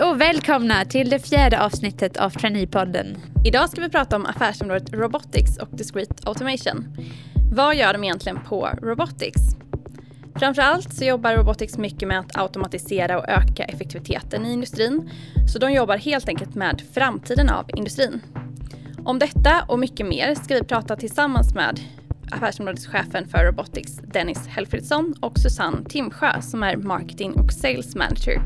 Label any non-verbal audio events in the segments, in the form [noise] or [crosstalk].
Hej och välkomna till det fjärde avsnittet av Traineepodden. Idag ska vi prata om affärsområdet Robotics och Discrete Automation. Vad gör de egentligen på Robotics? Framförallt så jobbar Robotics mycket med att automatisera och öka effektiviteten i industrin. Så de jobbar helt enkelt med framtiden av industrin. Om detta och mycket mer ska vi prata tillsammans med affärsområdeschefen för Robotics Dennis Helfridsson och Susanne Timsjö som är marketing och sales manager.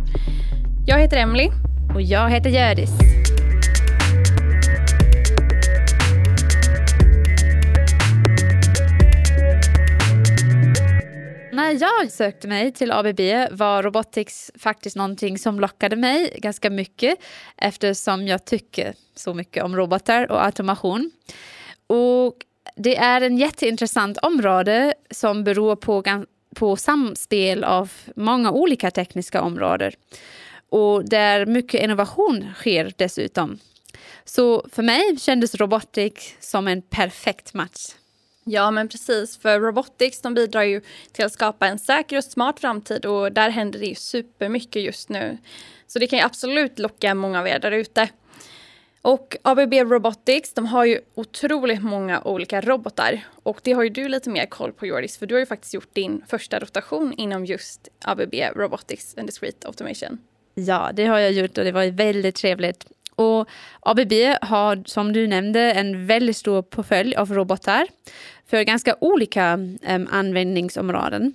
Jag heter Emily. Och jag heter Gördis. När jag sökte mig till ABB var robotics faktiskt någonting som lockade mig ganska mycket eftersom jag tycker så mycket om robotar och automation. Och det är en jätteintressant område som beror på, på samspel av många olika tekniska områden och där mycket innovation sker dessutom. Så för mig kändes robotik som en perfekt match. Ja, men precis. För Robotics de bidrar ju till att skapa en säker och smart framtid och där händer det ju supermycket just nu. Så det kan ju absolut locka många av er där ute. Och ABB Robotics, de har ju otroligt många olika robotar. Och det har ju du lite mer koll på Jordis, för du har ju faktiskt gjort din första rotation inom just ABB Robotics and Discrete Automation. Ja, det har jag gjort och det var väldigt trevligt. Och ABB har, som du nämnde, en väldigt stor portfölj av robotar för ganska olika um, användningsområden.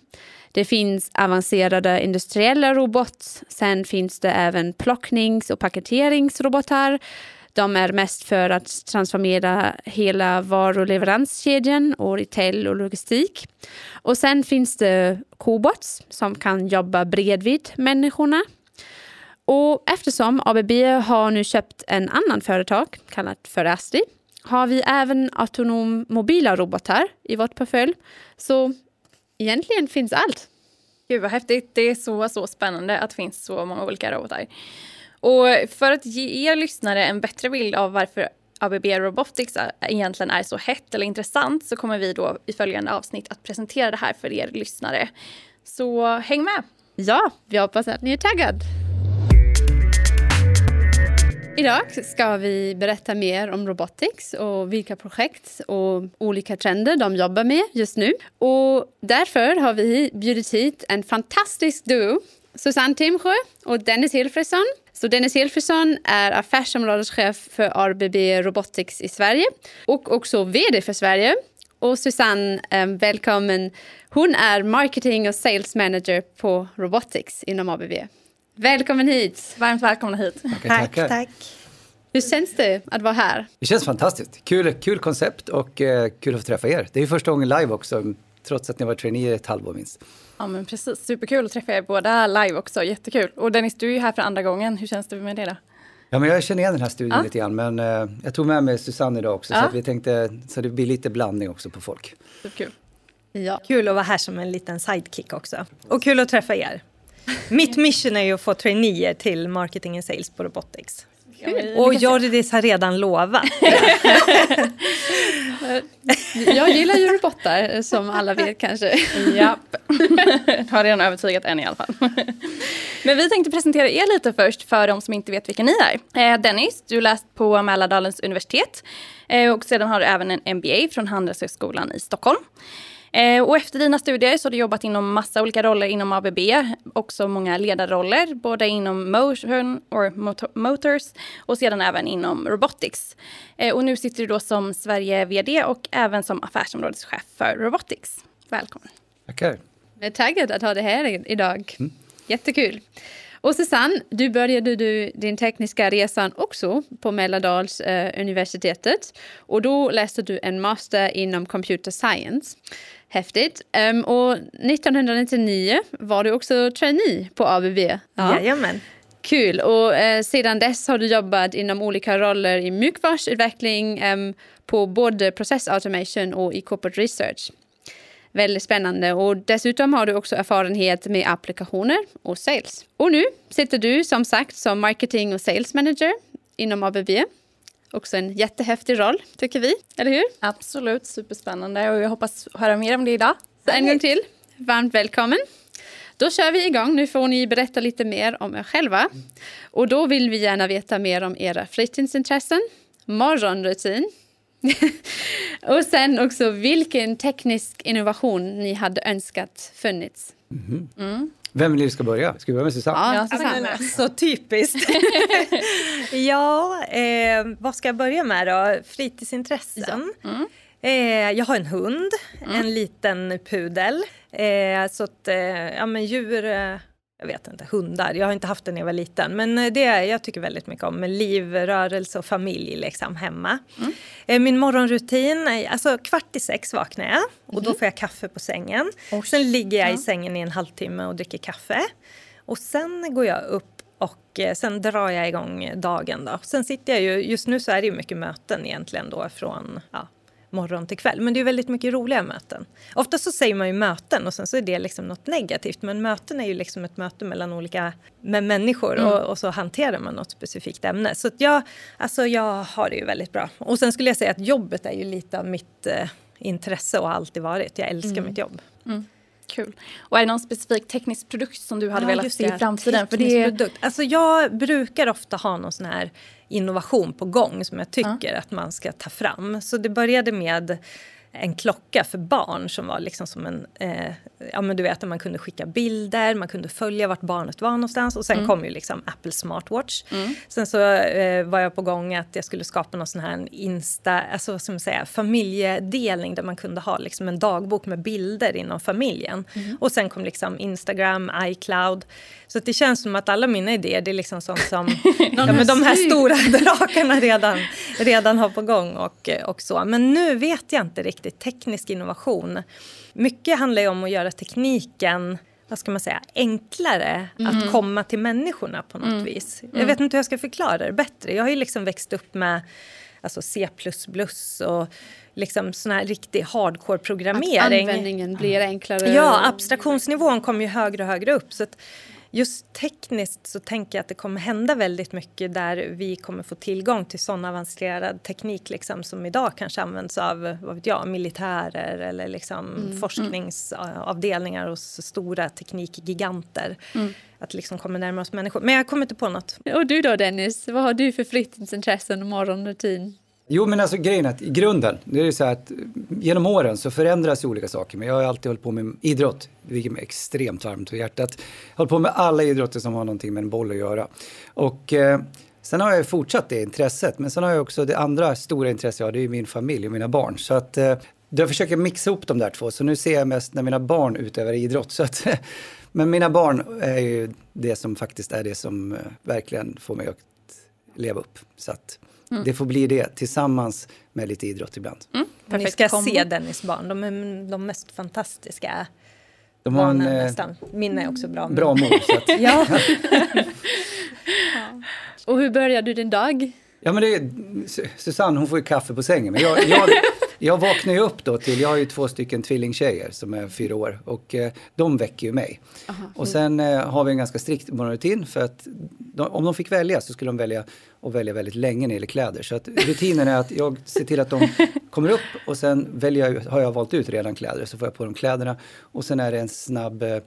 Det finns avancerade industriella robotar, sen finns det även plocknings och paketeringsrobotar. De är mest för att transformera hela varuleveranskedjan och retail och logistik. Och sen finns det kobots som kan jobba bredvid människorna och eftersom ABB har nu köpt en annan företag kallat för Astri har vi även autonom mobila robotar i vårt portfölj. Så egentligen finns allt. Gud vad häftigt. Det är så, så spännande att det finns så många olika robotar. Och för att ge er lyssnare en bättre bild av varför ABB Robotics egentligen är så hett eller intressant så kommer vi då i följande avsnitt att presentera det här för er lyssnare. Så häng med! Ja, vi hoppas att ni är taggade. Idag ska vi berätta mer om robotics och vilka projekt och olika trender de jobbar med just nu. Och därför har vi bjudit hit en fantastisk duo, Susanne Timsjö och Dennis Hilfredsson. Så Dennis Hilfredsson är affärsområdeschef för ABB Robotics i Sverige och också VD för Sverige. Och Susanne, eh, välkommen. Hon är marketing och sales manager på Robotics inom ABB. Välkommen hit! Varmt välkomna hit. Tackar, tack, tack. Hur känns det att vara här? Det känns fantastiskt. Kul, kul koncept och eh, kul att få träffa er. Det är första gången live också, trots att ni varit trainee ett halvår minst. Ja men precis, superkul att träffa er båda live också, jättekul. Och Dennis, du är ju här för andra gången. Hur känns det med det då? Ja, men jag känner igen den här studien ja. lite grann, men eh, jag tog med mig Susanne idag också, ja. så att vi tänkte så det blir lite blandning också på folk. Superkul. Ja. Kul att vara här som en liten sidekick också. Och kul att träffa er. Mitt mission är ju att få traineer till marketing and sales på Robotics. Och Jordis har redan lovat. [laughs] jag gillar ju robotar som alla vet kanske. Japp. har redan övertygat en i alla fall. Men vi tänkte presentera er lite först för de som inte vet vilka ni är. Eh, Dennis, du läst på Mälardalens universitet eh, och sedan har du även en MBA från Handelshögskolan i Stockholm. Eh, och efter dina studier så har du jobbat inom massa olika roller inom ABB. Också många ledarroller, både inom motion or motors och sedan även inom robotics. Eh, och nu sitter du då som Sverige-VD och även som affärsområdeschef för robotics. Välkommen. Tackar. Jag är taggad att ha dig här idag. Mm. Jättekul. Och Susanne, du började du din tekniska resan också på Mälardals eh, universitetet. Och då läste du en master inom computer science. Häftigt. Um, och 1999 var du också trainee på ABB. Ja. Jajamän. Kul. Och eh, sedan dess har du jobbat inom olika roller i mjukvaruutveckling um, på både processautomation och i corporate research. Väldigt spännande. Och dessutom har du också erfarenhet med applikationer och sales. Och nu sitter du som sagt som marketing och sales manager inom ABB. Också en jättehäftig roll, tycker vi. Eller hur? Absolut, superspännande och jag hoppas höra mer om det idag. Så en gång till, varmt välkommen. Då kör vi igång. Nu får ni berätta lite mer om er själva. Och då vill vi gärna veta mer om era fritidsintressen, morgonrutin [laughs] och sen också vilken teknisk innovation ni hade önskat funnits. Mm. Mm. Vem vill du ska börja? Ska vi börja med Susanne? Ja, Susanne. [laughs] Så typiskt. [laughs] ja, eh, vad ska jag börja med då? Fritidsintressen. Mm. Eh, jag har en hund, mm. en liten pudel. Eh, så att, eh, ja men djur eh, jag vet inte, hundar. Jag har inte haft det när jag var liten. Men eh, det jag tycker väldigt mycket om liv, rörelse och familj liksom hemma. Mm. Eh, min morgonrutin, alltså kvart i sex vaknar jag och mm. då får jag kaffe på sängen. Oh. Sen ligger jag i sängen i en halvtimme och dricker kaffe. Och sen går jag upp och eh, sen drar jag igång dagen. Då. Sen sitter jag ju, just nu så är det ju mycket möten egentligen då från ja, morgon till kväll. Men det är väldigt mycket roliga möten. Ofta så säger man ju möten och sen så är det liksom något negativt. Men möten är ju liksom ett möte mellan olika med människor mm. och, och, så hanterar man något specifikt ämne. Så jag, alltså jag har det ju väldigt bra. Och sen skulle jag säga att jobbet är ju lite av mitt eh, intresse och har alltid varit. Jag älskar mm. mitt jobb. Mm. Kul. Och är det någon specifik teknisk produkt som du hade ja, velat se i framtiden? För det... produkt. Alltså jag brukar ofta ha någon sån här innovation på gång som jag tycker ja. att man ska ta fram. Så det började med en klocka för barn som var liksom som en... Eh, ja men du vet man kunde skicka bilder, man kunde följa vart barnet var någonstans och sen mm. kom ju liksom Apple Smartwatch. Mm. Sen så eh, var jag på gång att jag skulle skapa någon sån här Insta, alltså man säga, familjedelning där man kunde ha liksom en dagbok med bilder inom familjen. Mm. Och sen kom liksom Instagram, iCloud. Så det känns som att alla mina idéer det är liksom sånt som [laughs] ja, men de här stora drakarna redan, redan har på gång och, och så. Men nu vet jag inte riktigt. Teknisk innovation. Mycket handlar ju om att göra tekniken vad ska man säga, enklare mm. att komma till människorna på något mm. vis. Jag mm. vet inte hur jag ska förklara det bättre. Jag har ju liksom växt upp med alltså C++ och liksom sån här riktig hardcore-programmering. Att användningen blir enklare. Ja, abstraktionsnivån kommer ju högre och högre upp. Så just tekniskt så tänker jag att det kommer hända väldigt mycket där vi kommer få tillgång till sån avancerad teknik liksom, som idag kanske används av vad vet jag, militärer eller liksom mm. mm. forskningsavdelningar hos stora teknikgiganter. Mm. Att liksom komma närmare oss människor. Men jag kommer inte på något. Och du då Dennis, vad har du för fritidsintressen och morgonrutin? Jo, men alltså grejen är att i grunden, det är ju så här att eh, genom åren så förändras ju olika saker. Men jag har alltid hållit på med idrott, vilket är extremt varmt för hjärtat. Jag har hållit på med alla idrotter som har någonting med en boll att göra. Och eh, sen har jag fortsatt det intresset. Men sen har jag också det andra stora intresset jag har, det är min familj och mina barn. Så att eh, jag försöker mixa ihop de där två. Så nu ser jag mest när mina barn utövar idrott. Så att, [laughs] men mina barn är ju det som faktiskt är det som eh, verkligen får mig att leva upp. Så att, Mm. Det får bli det tillsammans med lite idrott ibland. Mm. Ni ska Kom. se Dennis barn. De är de mest fantastiska de har barnen en, eh, nästan. Min är också bra. Bra mor. Så att, [laughs] [laughs] ja. Och hur börjar du din dag? Ja men det är, Susanne hon får ju kaffe på sängen. Men jag, jag, jag vaknar ju upp då till, jag har ju två stycken tvillingtjejer som är fyra år och eh, de väcker ju mig. Aha. Och sen eh, har vi en ganska strikt morgonrutin för att de, om de fick välja så skulle de välja och välja väldigt länge när det gäller kläder. Så att rutinen är att jag ser till att de [laughs] kommer upp och sen väljer, har jag valt ut redan kläder så får jag på dem kläderna och sen är det en snabb eh,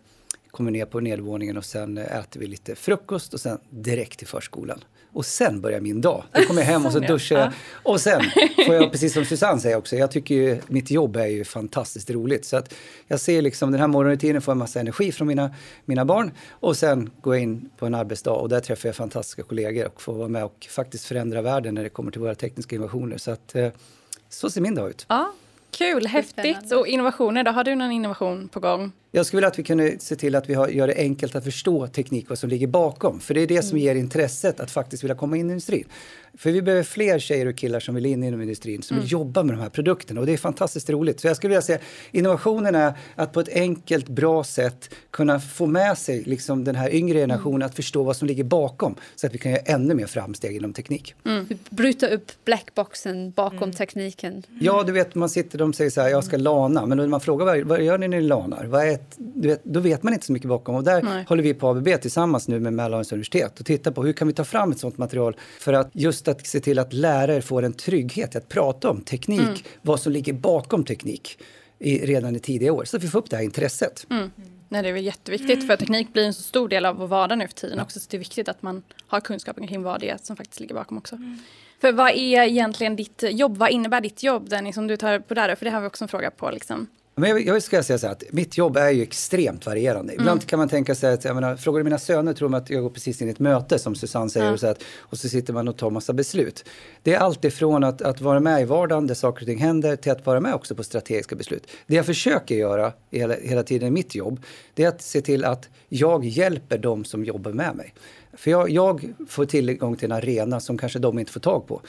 kommer ner på nedervåningen och sen äter vi lite frukost och sen direkt till förskolan. Och sen börjar min dag. Då kommer jag hem och så [laughs] duschar jag. Och sen [laughs] får jag, precis som Susanne säger också, jag tycker ju mitt jobb är ju fantastiskt roligt. Så att jag ser liksom den här morgonrutinen, får jag massa energi från mina, mina barn. Och sen går jag in på en arbetsdag och där träffar jag fantastiska kollegor och får vara med och faktiskt förändra världen när det kommer till våra tekniska innovationer. Så att eh, så ser min dag ut. Ja, Kul, häftigt. Och innovationer, då har du någon innovation på gång? Jag skulle vilja att vi kunde se till att vi har, gör det enkelt att förstå teknik, vad som ligger bakom. För det är det som mm. ger intresset att faktiskt vilja komma in i industrin. För vi behöver fler tjejer och killar som vill in inom industrin, som mm. vill jobba med de här produkterna. Och det är fantastiskt roligt. Så jag skulle vilja säga innovationen är att på ett enkelt, bra sätt kunna få med sig liksom den här yngre generationen mm. att förstå vad som ligger bakom. Så att vi kan göra ännu mer framsteg inom teknik. Mm. Bryta upp blackboxen bakom mm. tekniken. Ja, du vet, man sitter, de säger så här, jag ska lana. Men när man frågar vad, vad gör ni när ni lanar? Vad är ett, du vet, då vet man inte så mycket bakom. Och där Nej. håller vi på ABB tillsammans nu med Mälardalens universitet och tittar på hur kan vi ta fram ett sådant material för att just att se till att lärare får en trygghet att prata om teknik, mm. vad som ligger bakom teknik i, redan i tidiga år. Så att vi får upp det här intresset. Mm. Nej, det är väl jätteviktigt för teknik blir en så stor del av vår vardag nu för tiden också. Så det är viktigt att man har kunskapen kring vad det är som faktiskt ligger bakom också. Mm. För vad är egentligen ditt jobb? Vad innebär ditt jobb Dennis som du tar på där? För det har vi också en fråga på. Liksom. Men jag, jag ska säga så här att mitt jobb är ju extremt varierande. Ibland mm. kan man tänka sig att, jag menar, frågar du mina söner tror de att jag går precis in i ett möte som Susanne säger mm. och, så att, och så sitter man och tar massa beslut. Det är allt ifrån att, att vara med i vardagen där saker och ting händer till att vara med också på strategiska beslut. Det jag försöker göra hela, hela tiden i mitt jobb det är att se till att jag hjälper de som jobbar med mig. För jag, jag får tillgång till en arena som kanske de inte får tag på.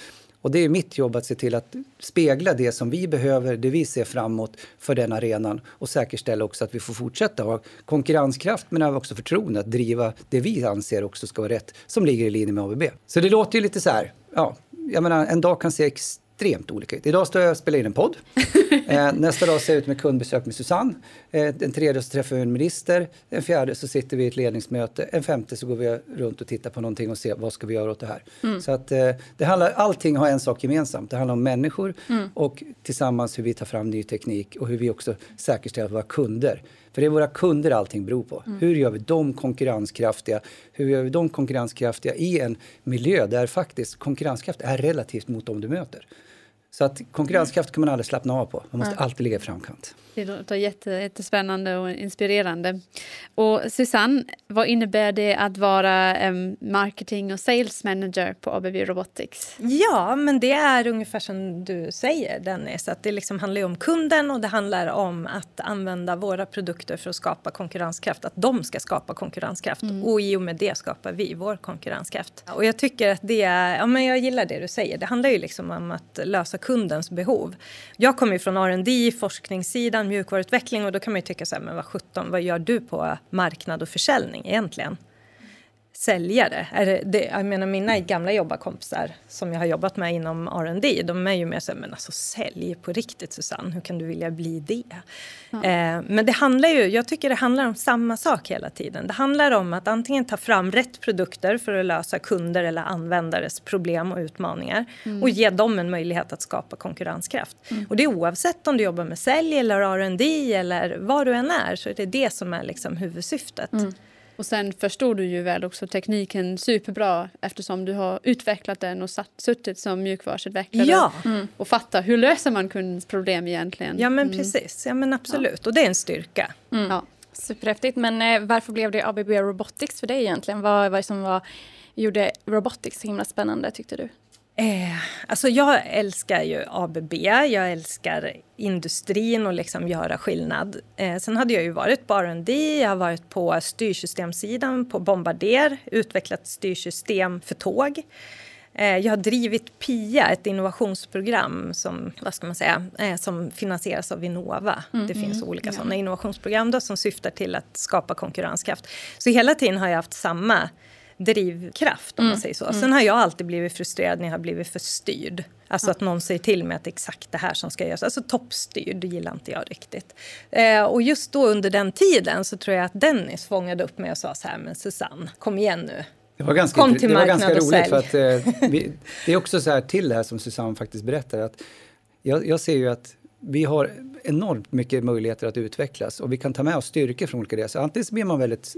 Och det är mitt jobb att se till att spegla det som vi behöver, det vi ser framåt för den arenan och säkerställa också att vi får fortsätta ha konkurrenskraft men även också förtroende att driva det vi anser också ska vara rätt som ligger i linje med ABB. Så det låter ju lite så här, ja, jag menar en dag kan se extremt olika ut. Idag står jag och spelar in en podd. [laughs] Eh, nästa dag ser jag ut med kundbesök med Susanne. Eh, den tredje så träffar vi en minister. Den fjärde så sitter vi i ett ledningsmöte. En femte så går vi runt och tittar på någonting och ser vad ska vi göra åt det här. Mm. Så att eh, det handlar, allting har en sak gemensamt. Det handlar om människor mm. och tillsammans hur vi tar fram ny teknik och hur vi också säkerställer att våra kunder för det är våra kunder allting beror på. Mm. Hur gör vi dem konkurrenskraftiga? Hur gör vi dem konkurrenskraftiga i en miljö där faktiskt konkurrenskraft är relativt mot dem du möter? Så att konkurrenskraft kan man aldrig slappna av på. Man måste ja. alltid ligga i framkant. Det låter jätte, jättespännande och inspirerande. Och Susanne, vad innebär det att vara um, marketing och sales manager på ABB Robotics? Ja, men det är ungefär som du säger Dennis, att det liksom handlar om kunden och det handlar om att använda våra produkter för att skapa konkurrenskraft, att de ska skapa konkurrenskraft mm. och i och med det skapar vi vår konkurrenskraft. Och jag tycker att det är, ja men jag gillar det du säger, det handlar ju liksom om att lösa kundens behov. Jag kommer ju från R&D, forskningssidan, mjukvaruutveckling och då kan man ju tycka så här, men vad sjutton, vad gör du på marknad och försäljning egentligen? Säljare. Det, jag menar mina gamla jobbarkompisar som jag har jobbat med inom R&D de är ju mer så här, men alltså sälj på riktigt Susanne, hur kan du vilja bli det? Ja. Eh, men det handlar ju, jag tycker det handlar om samma sak hela tiden. Det handlar om att antingen ta fram rätt produkter för att lösa kunder eller användares problem och utmaningar mm. och ge dem en möjlighet att skapa konkurrenskraft. Mm. Och det är oavsett om du jobbar med sälj eller R&D eller vad du än är så är det det som är liksom huvudsyftet. Och sen förstår du ju väl också tekniken superbra eftersom du har utvecklat den och satt, suttit som mjukvaruutvecklare ja. mm. och fattar hur löser man kundens problem egentligen. Ja men mm. precis, ja men absolut ja. och det är en styrka. Mm. Ja. Superhäftigt, men eh, varför blev det ABB Robotics för dig egentligen? Vad var det som var, gjorde Robotics så himla spännande tyckte du? Eh, alltså jag älskar ju ABB, jag älskar industrin och liksom göra skillnad. Eh, sen hade jag ju varit på R&D, jag har varit på styrsystemsidan på Bombardier, utvecklat styrsystem för tåg. Eh, jag har drivit PIA, ett innovationsprogram som, vad ska man säga, eh, som finansieras av Vinnova. Mm. Det finns mm. olika mm. sådana innovationsprogram då, som syftar till att skapa konkurrenskraft. Så hela tiden har jag haft samma drivkraft om mm. man säger så. Mm. Sen har jag alltid blivit frustrerad när jag har blivit för styrd. Alltså att någon säger till mig att det är exakt det här som ska göras. Alltså toppstyrd gillar inte jag riktigt. Eh, och just då under den tiden så tror jag att Dennis fångade upp mig och sa så här, men Susanne, kom igen nu. Det var ganska, Kom till det var ganska roligt för att eh, vi, det är också så här till det här som Susanne faktiskt berättar att jag, jag ser ju att vi har enormt mycket möjligheter att utvecklas och vi kan ta med oss styrkor från olika delar. Antingen blir man väldigt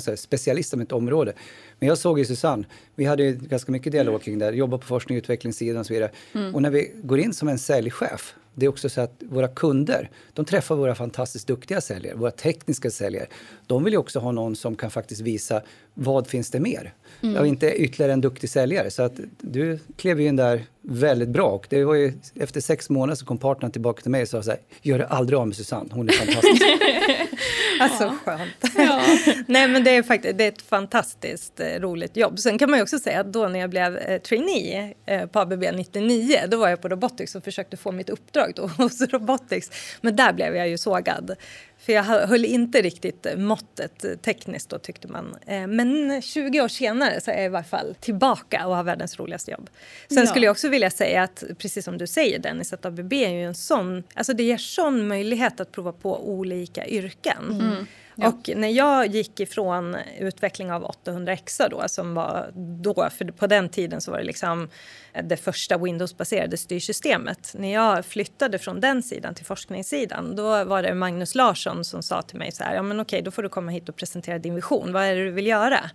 säga, specialist om ett område. Men jag såg ju Susanne, vi hade ganska mycket dialog kring det, jobba på forskning och utvecklingssidan och så vidare. Mm. Och när vi går in som en säljchef, det är också så att våra kunder, de träffar våra fantastiskt duktiga säljare, våra tekniska säljare. De vill ju också ha någon som kan faktiskt visa vad finns det mer? Mm. Och inte ytterligare en duktig säljare. Så att du klev ju in där väldigt bra. Och det var ju, efter sex månader så kom partnern tillbaka till mig och sa så här, gör det aldrig av med Susanne, hon är fantastisk. [laughs] alltså ja. skönt. [laughs] Ja. Nej men det är faktiskt det är ett fantastiskt eh, roligt jobb. Sen kan man ju också säga att då när jag blev eh, trainee eh, på ABB 99, då var jag på Robotics och försökte få mitt uppdrag då [laughs] hos Robotics. Men där blev jag ju sågad. För jag höll inte riktigt måttet tekniskt då tyckte man. Eh, men 20 år senare så är jag i varje fall tillbaka och har världens roligaste jobb. Sen ja. skulle jag också vilja säga att precis som du säger Dennis att ABB är ju en sån, alltså det ger sån möjlighet att prova på olika yrken. Mm. Ja. Och när jag gick ifrån utveckling av 800X då, som var då, för på den tiden så var det liksom det första Windows-baserade styrsystemet. När jag flyttade från den sidan till forskningssidan, då var det Magnus Larsson som sa till mig så här, ja men okej, då får du komma hit och presentera din vision. Vad är det du vill göra?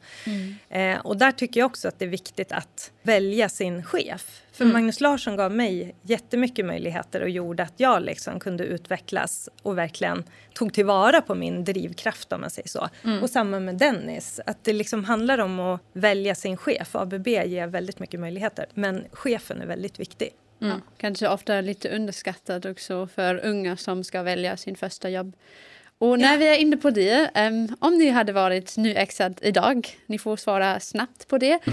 Eh, och där tycker jag också att det är viktigt att välja sin chef. För Magnus Larsson gav mig jättemycket möjligheter och gjorde att jag liksom kunde utvecklas och verkligen tog tillvara på min drivkraft om man säger så. Och samma med Dennis, att det liksom handlar om att välja sin chef. ABB ger väldigt mycket möjligheter, men chefen är väldigt viktig. Ja, kanske ofta lite underskattad också för unga som ska välja sin första jobb. Och när vi är inne på det, em, om ni hade varit nyexad idag, ni får svara snabbt på det. [laughs]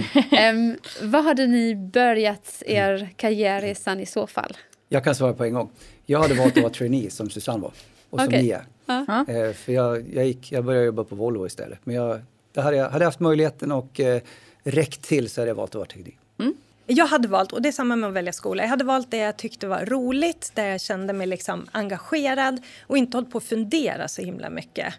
Um, vad hade ni börjat er karriärresan i så fall? Jag kan svara på en gång. Jag hade valt att vara trainee som Susanne var och som ni är. Ja. Eh, för jag, jag, gick, jag började jobba på Volvo istället. Men jag, det hade jag hade haft möjligheten och eh, räckt till så hade jag valt att vara trainee. Jag hade valt, och det är samma med att välja skola, jag hade valt det jag tyckte var roligt, där jag kände mig liksom engagerad och inte hållit på att fundera så himla mycket.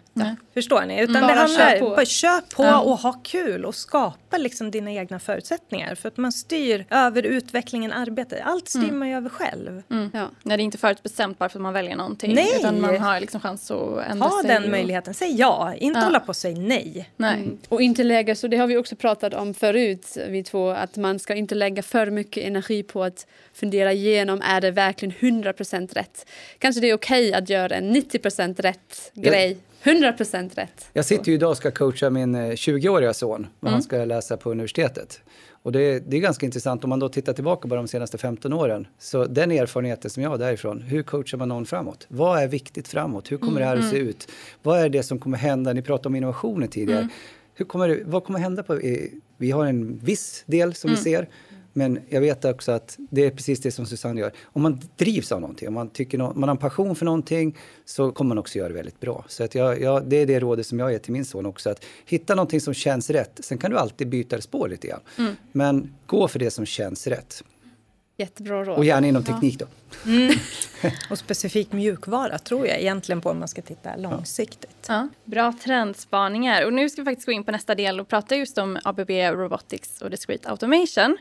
Förstår ni? Utan Bara det handlar kör på. bara kör på Ja. och ha kul och skapa liksom dina egna förutsättningar. För att man styr över utvecklingen, arbetet. Allt styr man ju över själv. Ja. När det inte är förutbestämt bara för att man väljer någonting. Nej. Utan man har liksom chans att ändra Ha sig. den och- möjligheten, säg ja, inte Ja. hålla på och säga nej. Nej. Mm. Och inte lägga, så det har vi också pratat om förut, vi två, att man ska inte lägga för mycket energi på att fundera igenom, är det verkligen 100% rätt? Kanske det är okej att göra en 90% rätt grej, 100% rätt. Jag sitter ju idag och ska coacha min eh, 20-åriga son vad han ska läsa på universitetet. Och det, det är ganska intressant om man då tittar tillbaka på de senaste 15 åren. Så den erfarenheten som jag har därifrån, hur coachar man någon framåt? Vad är viktigt framåt? Hur kommer det här att se ut? Vad är det som kommer hända? Ni pratade om innovationer tidigare. Hur kommer det, vad kommer hända? på eh, Vi har en viss del som vi ser. Men jag vet också att det är precis det som Susanne gör. Om man drivs av någonting, om man, tycker nå- man har en passion för någonting så kommer man också göra det väldigt bra. Så att jag, jag, det är det rådet som jag ger till min son också. Att hitta någonting som känns rätt. Sen kan du alltid byta spår lite grann. Men gå för det som känns rätt. Jättebra råd. Och gärna inom teknik då. [laughs] Och specifikt mjukvara tror jag egentligen på om man ska titta långsiktigt. Ja, bra trendspaningar. Och nu ska vi faktiskt gå in på nästa del och prata just om ABB Robotics och Discrete Automation.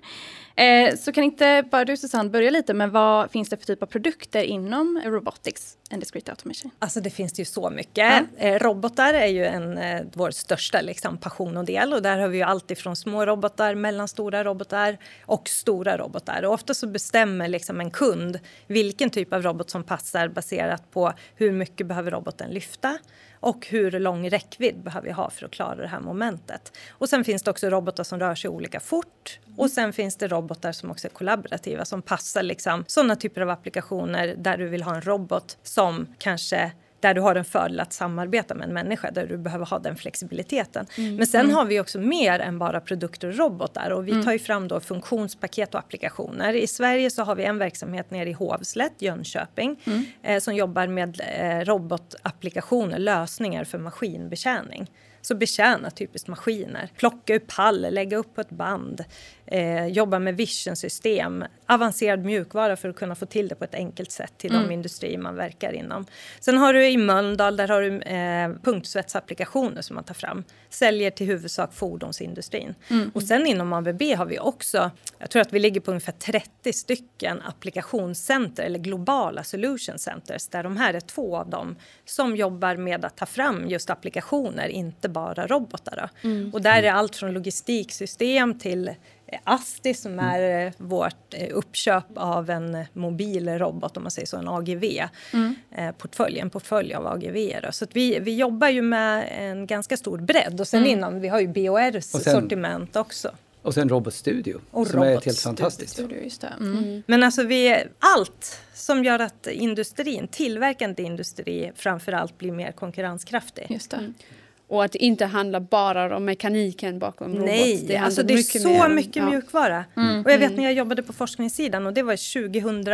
Eh, så kan inte bara du Susanne börja lite med vad finns det för typ av produkter inom Robotics and Discrete Automation? Alltså det finns det ju så mycket. Eh, robotar är ju en, eh, vår största liksom, passion och del och där har vi ju allt ifrån små robotar, mellanstora robotar och stora robotar. Och ofta så bestämmer liksom en kund vilken typ av robot som passar baserat på hur mycket behöver roboten lyfta och hur lång räckvidd behöver vi ha för att klara det här momentet. Och sen finns det också robotar som rör sig olika fort och sen finns det robotar som också är kollaborativa som passar liksom sådana typer av applikationer där du vill ha en robot som kanske där du har en fördel att samarbeta med en människa, där du behöver ha den flexibiliteten. Men sen har vi också mer än bara produkter och robotar och vi tar ju fram då funktionspaket och applikationer. I Sverige så har vi en verksamhet nere i Hovslätt, Jönköping, eh, som jobbar med eh, robotapplikationer, lösningar för maskinbetjäning. Så betjäna typiskt maskiner, plocka ur pall, lägga upp på ett band, eh, jobba med vision-system, avancerad mjukvara för att kunna få till det på ett enkelt sätt till de industrier man verkar inom. Sen har du i Mölndal, där har du eh, punktsvetsapplikationer som man tar fram, säljer till huvudsak fordonsindustrin. Och sen inom ABB har vi också, jag tror att vi ligger på ungefär 30 stycken applikationscenter eller globala solution centers där de här är två av dem som jobbar med att ta fram just applikationer, inte bara robotar. Då. Och där är allt från logistiksystem till Asti som är eh, vårt eh, uppköp av en eh, mobil robot, om man säger så, en AGV. Eh, portfölj, en portfölj av AGV. Då. Så att vi, vi jobbar ju med en ganska stor bredd och sen inom, vi har ju BORs Och sen- sortiment också. Och sen Robot Studio Och som är helt Robot fantastiskt. Studio, just det. Mm. Men alltså vi, allt som gör att industrin, tillverkande industri framför allt blir mer konkurrenskraftig. Just det. Och att det inte handlar bara om mekaniken bakom robot. Nej, Det alltså det är mycket så mer mycket ja. mjukvara. Och jag vet när jag jobbade på forskningssidan och det var 2000,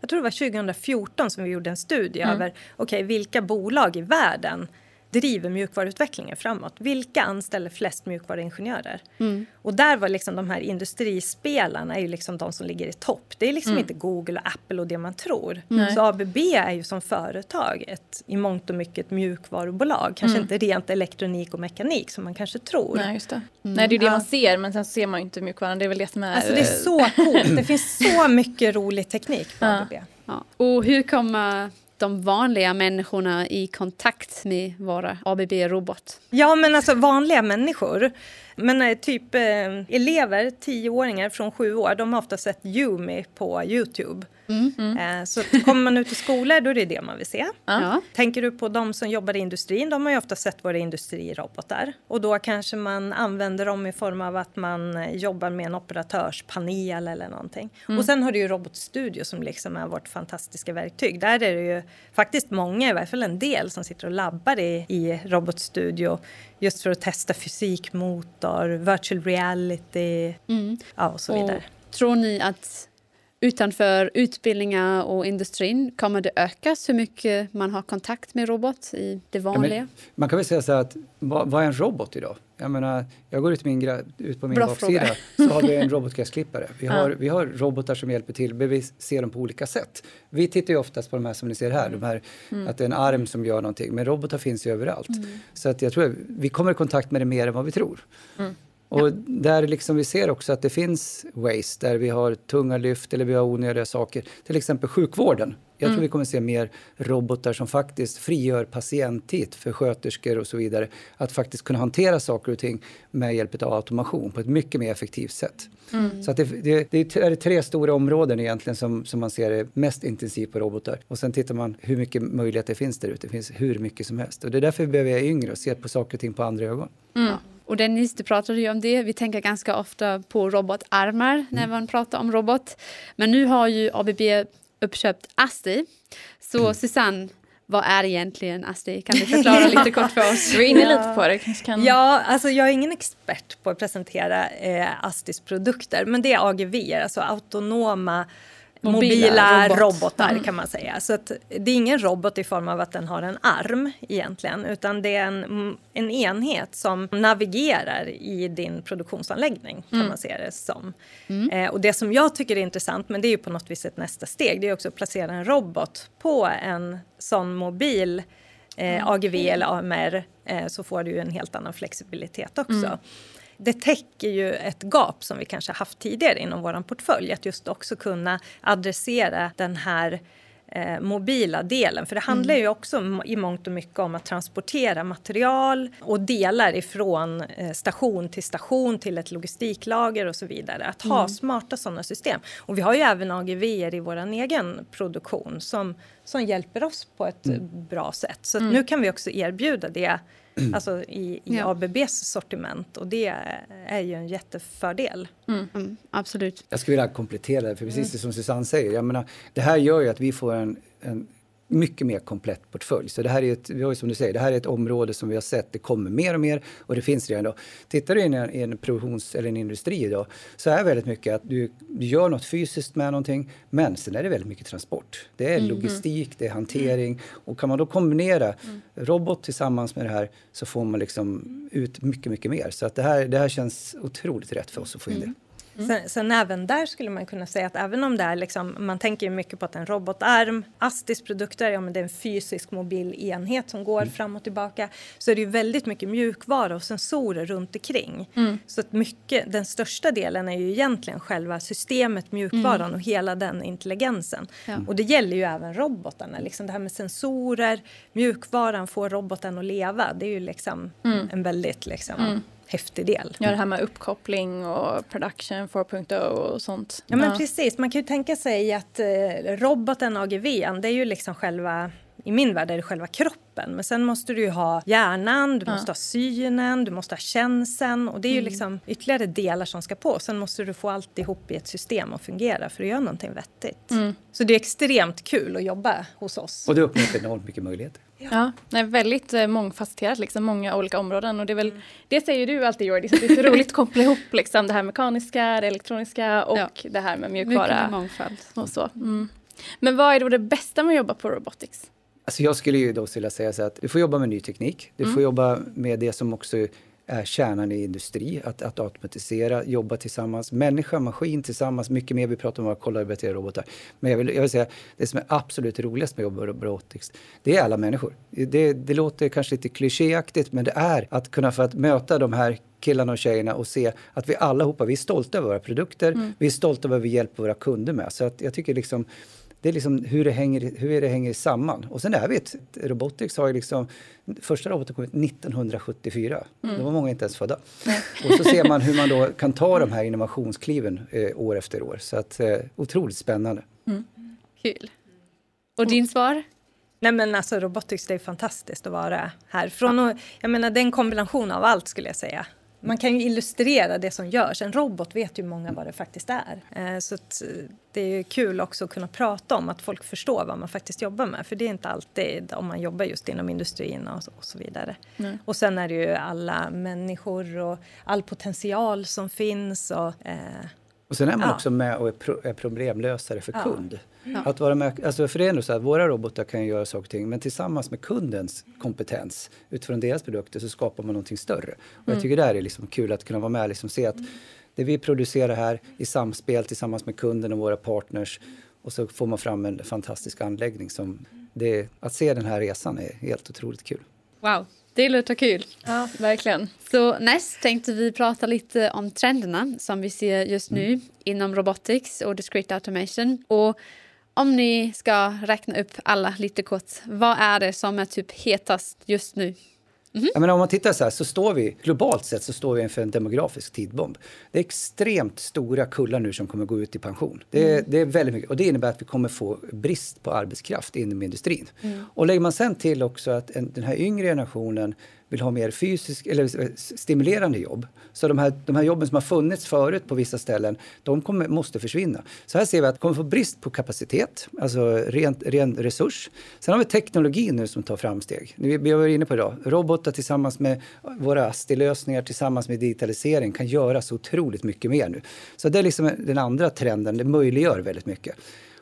jag tror det var 2014 som vi gjorde en studie över okej vilka bolag i världen driver mjukvaruutvecklingen framåt. Vilka anställer flest mjukvaruingenjörer? Mm. Och där var liksom de här industrispelarna är ju liksom de som ligger i topp. Det är liksom mm. inte Google och Apple och det man tror. Mm. Så ABB är ju som företag ett i mångt och mycket ett mjukvarubolag. Kanske mm. inte rent elektronik och mekanik som man kanske tror. Nej, just det. Mm. Nej, det är det ja. man ser men sen ser man ju inte mjukvaran. Det är väl det som är... Alltså det är så coolt. det finns så [clears throat] mycket rolig teknik på ja. ABB. Ja. Och hur kommer de vanliga människorna i kontakt med våra ABB-robot? Ja, men alltså vanliga människor. Men eh, typ eh, elever, tioåringar från sju år, de har ofta sett Yumi på Youtube. Mm. Mm. Så kommer man ut i skolor då är det det man vill se. Ja. Tänker du på de som jobbar i industrin, de har ju ofta sett våra industrirobotar. Och då kanske man använder dem i form av att man jobbar med en operatörspanel eller någonting. Mm. Och sen har du ju Robotstudio som liksom är vårt fantastiska verktyg. Där är det ju faktiskt många, i varje fall en del, som sitter och labbar i, i Robotstudio just för att testa fysikmotor, virtual reality mm. ja, och så vidare. Och tror ni att utanför utbildningar och industrin, kommer det ökas hur mycket man har kontakt med robot i det vanliga? Ja, man kan väl säga så att, vad, vad, är en robot idag? Jag menar, jag går ut, min, ut på min baksida så har vi en robotgräsklippare. Vi [laughs] har, ja. vi har robotar som hjälper till, men vi ser dem på olika sätt. Vi tittar ju oftast på de här som ni ser här, de här mm. att det är en arm som gör någonting, men robotar finns ju överallt. Mm. Så att jag tror att vi kommer i kontakt med det mer än vad vi tror. Mm. Och ja. där liksom vi ser också att det finns waste, där vi har tunga lyft eller vi har onödiga saker. Till exempel sjukvården. Jag tror mm. vi kommer se mer robotar som faktiskt frigör patienttid för sköterskor och så vidare. Att faktiskt kunna hantera saker och ting med hjälp av automation på ett mycket mer effektivt sätt. Mm. Så att det, det, det, är tre stora områden egentligen som, som man ser mest intensivt på robotar. Och sen tittar man hur mycket möjligheter det finns där ute. Det finns hur mycket som helst. Och det är därför vi behöver vara yngre och se på saker och ting på andra ögon. Mm. Och Dennis, du pratade ju om det. Vi tänker ganska ofta på robotarmar mm. när man pratar om robot. Men nu har ju ABB uppköpt ASTI. Så mm. Susanne, vad är egentligen ASTI? Kan du [laughs] förklara lite kort för oss? Du är inne lite på det. Kan... Ja, alltså jag är ingen expert på att presentera eh, ASTIs produkter, men det är AGV, alltså autonoma mobila, robot. robotar mm. kan man säga. Så det är ingen robot i form av att den har en arm egentligen utan det är en, en enhet som navigerar i din produktionsanläggning kan mm. man se det som. Mm. Eh, och det som jag tycker är intressant, men det är ju på något vis ett nästa steg, det är också att placera en robot på en sån mobil eh, AGV eller AMR eh, så får du ju en helt annan flexibilitet också. Det täcker ju ett gap som vi kanske haft tidigare inom vår portfölj. Att just också kunna adressera den här eh, mobila delen. För det handlar mm. ju också i mångt och mycket om att transportera material och delar ifrån eh, station till station till ett logistiklager och så vidare. Att ha mm. smarta sådana system. Och vi har ju även AGV i vår egen produktion som, som hjälper oss på ett mm. bra sätt. Så mm. nu kan vi också erbjuda det. Alltså i, i ja. ABBs sortiment och det är ju en jättefördel. Mm. Mm, absolut. Jag skulle vilja komplettera det, för precis mm. det som Susanne säger, jag menar, det här gör ju att vi får en, en mycket mer komplett portfölj. Så det här är ett, som du säger, det här är ett område som vi har sett, det kommer mer och mer och det finns redan då. Tittar du i en, i en produktions eller en industri idag så är väldigt mycket att du, du gör något fysiskt med någonting men sen är det väldigt mycket transport. Det är mm. logistik, det är hantering och kan man då kombinera mm. robot tillsammans med det här så får man liksom ut mycket, mycket mer. Så att det här, det här känns otroligt rätt för oss att få in mm. det. Mm. Sen, sen, även där skulle man kunna säga att även om det är liksom, man tänker mycket på att en robotarm, Astis produkter, ja men det är en fysisk mobil enhet som går mm. fram och tillbaka, så är det ju väldigt mycket mjukvara och sensorer runt omkring. Mm. Så att mycket, den största delen är ju egentligen själva systemet, mjukvaran mm. och hela den intelligensen. Ja. Och det gäller ju även robotarna, liksom det här med sensorer, mjukvaran får roboten att leva, det är ju liksom mm. en väldigt liksom mm häftig del. Ja, det här med uppkoppling och production 4.0 och sånt. Ja, men precis. Man kan ju tänka sig att eh, roboten AGV, det är ju liksom själva i min värld är det själva kroppen. Men sen måste du ju ha hjärnan, du ja. måste ha synen, du måste ha känseln. Och det är ju mm. liksom ytterligare delar som ska på. Sen måste du få alltihop i ett system att fungera för att göra någonting vettigt. Mm. Så det är extremt kul att jobba hos oss. Och det öppnar enormt mycket möjligheter. Ja, ja väldigt eh, mångfacetterat, liksom, många olika områden. Och det, är väl, mm. det säger du alltid Jordi, så det är så roligt att koppla ihop liksom, det här mekaniska, det elektroniska och ja. det här med mjukvara. Mycket mångfald. Och så. Mm. Men vad är då det bästa med att jobba på Robotics? Alltså jag skulle ju då vilja säga så att du får jobba med ny teknik. Du får jobba med det som också är kärnan i industri, att, att automatisera, jobba tillsammans, människa, maskin tillsammans, mycket mer. Vi pratar om att kollaborativa robotar. Men jag vill, jag vill säga, det som är absolut roligast med att jobba med robotics, det är alla människor. Det, det låter kanske lite klichéaktigt, men det är att kunna få att möta de här killarna och tjejerna och se att vi allihopa, vi är stolta över våra produkter, mm. vi är stolta över vad vi hjälper våra kunder med. Så att jag tycker liksom det är liksom hur det hänger, hur det hänger samman. Och sen är vi ett, Robotics har ju liksom, första roboten kom ut 1974. Mm. Då var många inte ens födda. och så ser man hur man då [laughs] kan ta de här innovationskliven eh, år efter år. Så att eh, otroligt spännande. Mm. Kul. Och din svar? Nej men alltså Robotics, det är fantastiskt att vara här. Från och, jag menar det är en kombination av allt skulle jag säga man kan ju illustrera det som görs. En robot vet ju många vad det faktiskt är. Eh, så eh, det är kul också att kunna prata om att folk förstår vad man faktiskt jobbar med. För det är inte alltid om man jobbar just inom industrin och så, vidare. Mm. Och sen är det ju alla människor och all potential som finns. Och, eh, och sen är man ja. också med och är, pro är problemlösare för ja. kund. Ja. Att vara med, alltså för det är så att våra robotar kan göra saker och ting men tillsammans med kundens kompetens utifrån deras produkter så skapar man någonting större. Och mm. jag tycker det är liksom kul att kunna vara med och liksom se att det vi producerar här i samspel tillsammans med kunden och våra partners och så får man fram en fantastisk anläggning som det, att se den här resan är helt otroligt kul. Wow, det låter kul. Ja, verkligen. Så näst tänkte vi prata lite om trenderna som vi ser just nu mm. inom robotics och discrete automation. Och om ni ska räkna upp alla lite kort, vad är det som är typ hetast just nu? Mm -hmm. menar, om man tittar så här så står vi globalt sett så står vi inför en demografisk tidbomb. Det är extremt stora kullar nu som kommer gå ut i pension. Det är, mm. det är väldigt mycket och det innebär att vi kommer få brist på arbetskraft inom industrin. Mm. Och lägger man sen till också att en, den här yngre generationen vill ha mer fysisk, eller eh, stimulerande jobb. Så de här, de här jobben som har funnits förut på vissa ställen, de kommer, måste försvinna. Så här ser vi att vi kommer få brist på kapacitet, alltså rent, ren resurs. Sen har vi teknologi nu som tar framsteg. Vi, vi var inne på idag. Robotar tillsammans med våra ASTI-lösningar tillsammans med digitalisering kan göra så otroligt mycket mer nu. Så det är liksom den andra trenden, det möjliggör väldigt mycket.